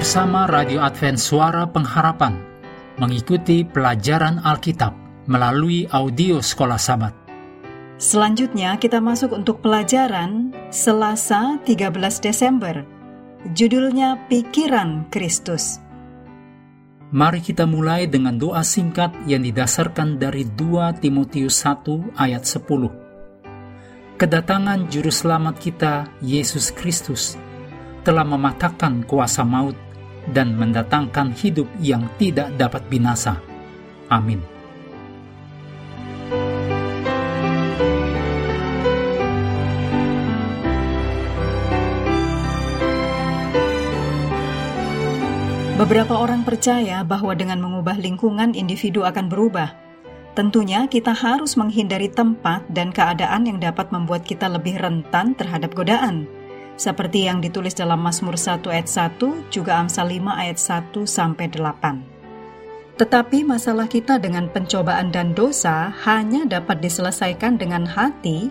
Bersama Radio Advent Suara Pengharapan mengikuti pelajaran Alkitab melalui audio Sekolah Sabat. Selanjutnya kita masuk untuk pelajaran Selasa 13 Desember. Judulnya Pikiran Kristus. Mari kita mulai dengan doa singkat yang didasarkan dari 2 Timotius 1 ayat 10. Kedatangan juru selamat kita, Yesus Kristus, telah mematahkan kuasa maut dan mendatangkan hidup yang tidak dapat binasa. Amin. Beberapa orang percaya bahwa dengan mengubah lingkungan, individu akan berubah. Tentunya, kita harus menghindari tempat dan keadaan yang dapat membuat kita lebih rentan terhadap godaan, seperti yang ditulis dalam Mazmur 1 ayat 1, juga Amsal 5 ayat 1 sampai 8. Tetapi masalah kita dengan pencobaan dan dosa hanya dapat diselesaikan dengan hati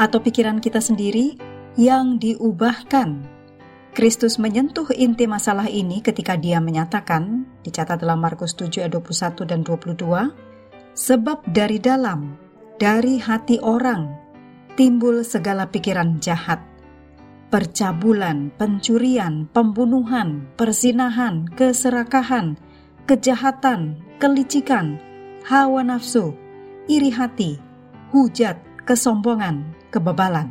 atau pikiran kita sendiri yang diubahkan Kristus menyentuh inti masalah ini ketika dia menyatakan, dicatat dalam Markus 7 ayat 21 dan 22, Sebab dari dalam, dari hati orang, timbul segala pikiran jahat, percabulan, pencurian, pembunuhan, perzinahan, keserakahan, kejahatan, kelicikan, hawa nafsu, iri hati, hujat, kesombongan, kebebalan.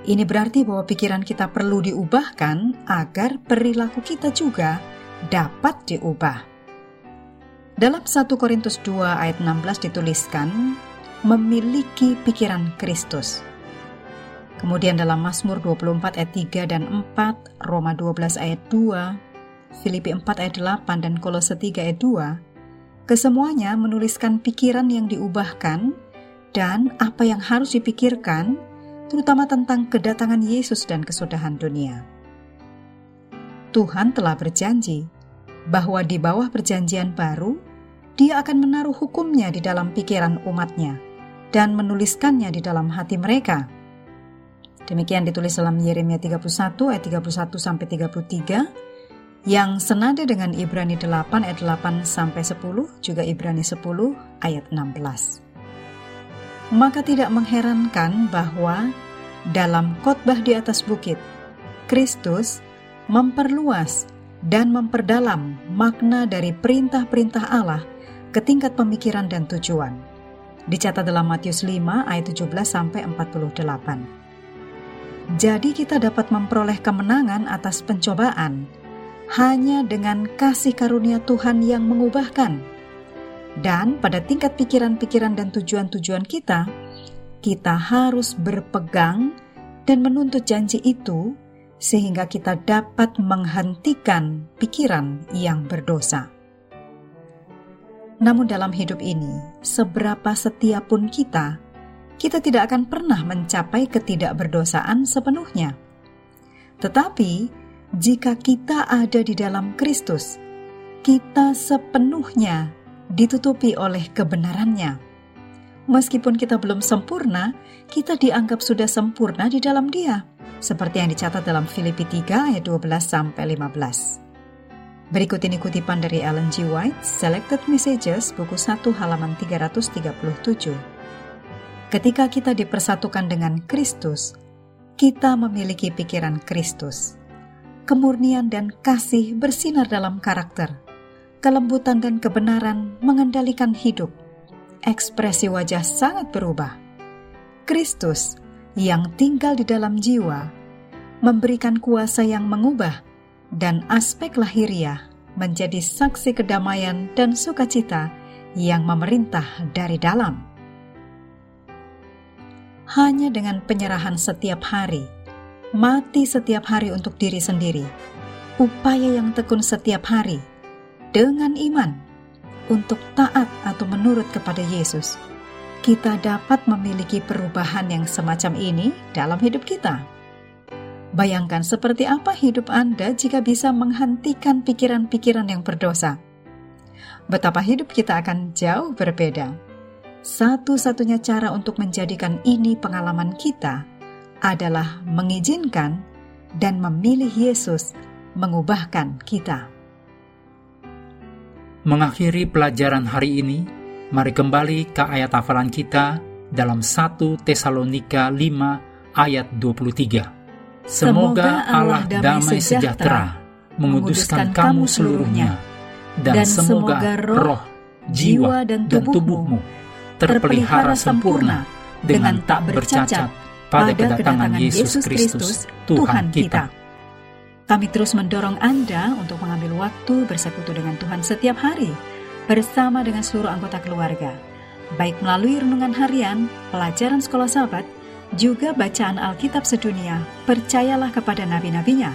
Ini berarti bahwa pikiran kita perlu diubahkan agar perilaku kita juga dapat diubah. Dalam 1 Korintus 2 ayat 16 dituliskan, memiliki pikiran Kristus. Kemudian dalam Mazmur 24 ayat 3 dan 4, Roma 12 ayat 2, Filipi 4 ayat 8 dan Kolose 3 ayat 2, kesemuanya menuliskan pikiran yang diubahkan dan apa yang harus dipikirkan terutama tentang kedatangan Yesus dan kesudahan dunia. Tuhan telah berjanji bahwa di bawah perjanjian baru, dia akan menaruh hukumnya di dalam pikiran umatnya dan menuliskannya di dalam hati mereka. Demikian ditulis dalam Yeremia 31 ayat 31 sampai 33 yang senada dengan Ibrani 8 ayat 8 sampai 10 juga Ibrani 10 ayat 16. Maka tidak mengherankan bahwa dalam khotbah di atas bukit, Kristus memperluas dan memperdalam makna dari perintah-perintah Allah ke tingkat pemikiran dan tujuan. Dicatat dalam Matius 5 ayat 17 sampai 48. Jadi kita dapat memperoleh kemenangan atas pencobaan hanya dengan kasih karunia Tuhan yang mengubahkan dan pada tingkat pikiran-pikiran dan tujuan-tujuan kita, kita harus berpegang dan menuntut janji itu sehingga kita dapat menghentikan pikiran yang berdosa. Namun dalam hidup ini, seberapa setia pun kita, kita tidak akan pernah mencapai ketidakberdosaan sepenuhnya. Tetapi, jika kita ada di dalam Kristus, kita sepenuhnya ditutupi oleh kebenarannya. Meskipun kita belum sempurna, kita dianggap sudah sempurna di dalam Dia, seperti yang dicatat dalam Filipi 3 ayat 12 sampai 15. Berikut ini kutipan dari Ellen G. White, Selected Messages, buku 1 halaman 337. Ketika kita dipersatukan dengan Kristus, kita memiliki pikiran Kristus. Kemurnian dan kasih bersinar dalam karakter kelembutan dan kebenaran mengendalikan hidup. Ekspresi wajah sangat berubah. Kristus yang tinggal di dalam jiwa memberikan kuasa yang mengubah dan aspek lahiriah menjadi saksi kedamaian dan sukacita yang memerintah dari dalam. Hanya dengan penyerahan setiap hari, mati setiap hari untuk diri sendiri, upaya yang tekun setiap hari, dengan iman untuk taat atau menurut kepada Yesus, kita dapat memiliki perubahan yang semacam ini dalam hidup kita. Bayangkan seperti apa hidup Anda jika bisa menghentikan pikiran-pikiran yang berdosa. Betapa hidup kita akan jauh berbeda. Satu-satunya cara untuk menjadikan ini pengalaman kita adalah mengizinkan dan memilih Yesus mengubahkan kita. Mengakhiri pelajaran hari ini, mari kembali ke ayat hafalan kita dalam 1 Tesalonika 5 ayat 23. Semoga Allah damai sejahtera menguduskan kamu seluruhnya, dan semoga roh, jiwa, dan tubuhmu terpelihara sempurna dengan tak bercacat pada kedatangan Yesus Kristus, Tuhan kita. Kami terus mendorong Anda untuk mengambil waktu bersekutu dengan Tuhan setiap hari bersama dengan seluruh anggota keluarga, baik melalui renungan harian, pelajaran sekolah sahabat, juga bacaan Alkitab sedunia, percayalah kepada nabi-nabinya,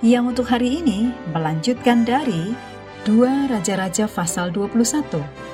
yang untuk hari ini melanjutkan dari 2 Raja-Raja pasal 21.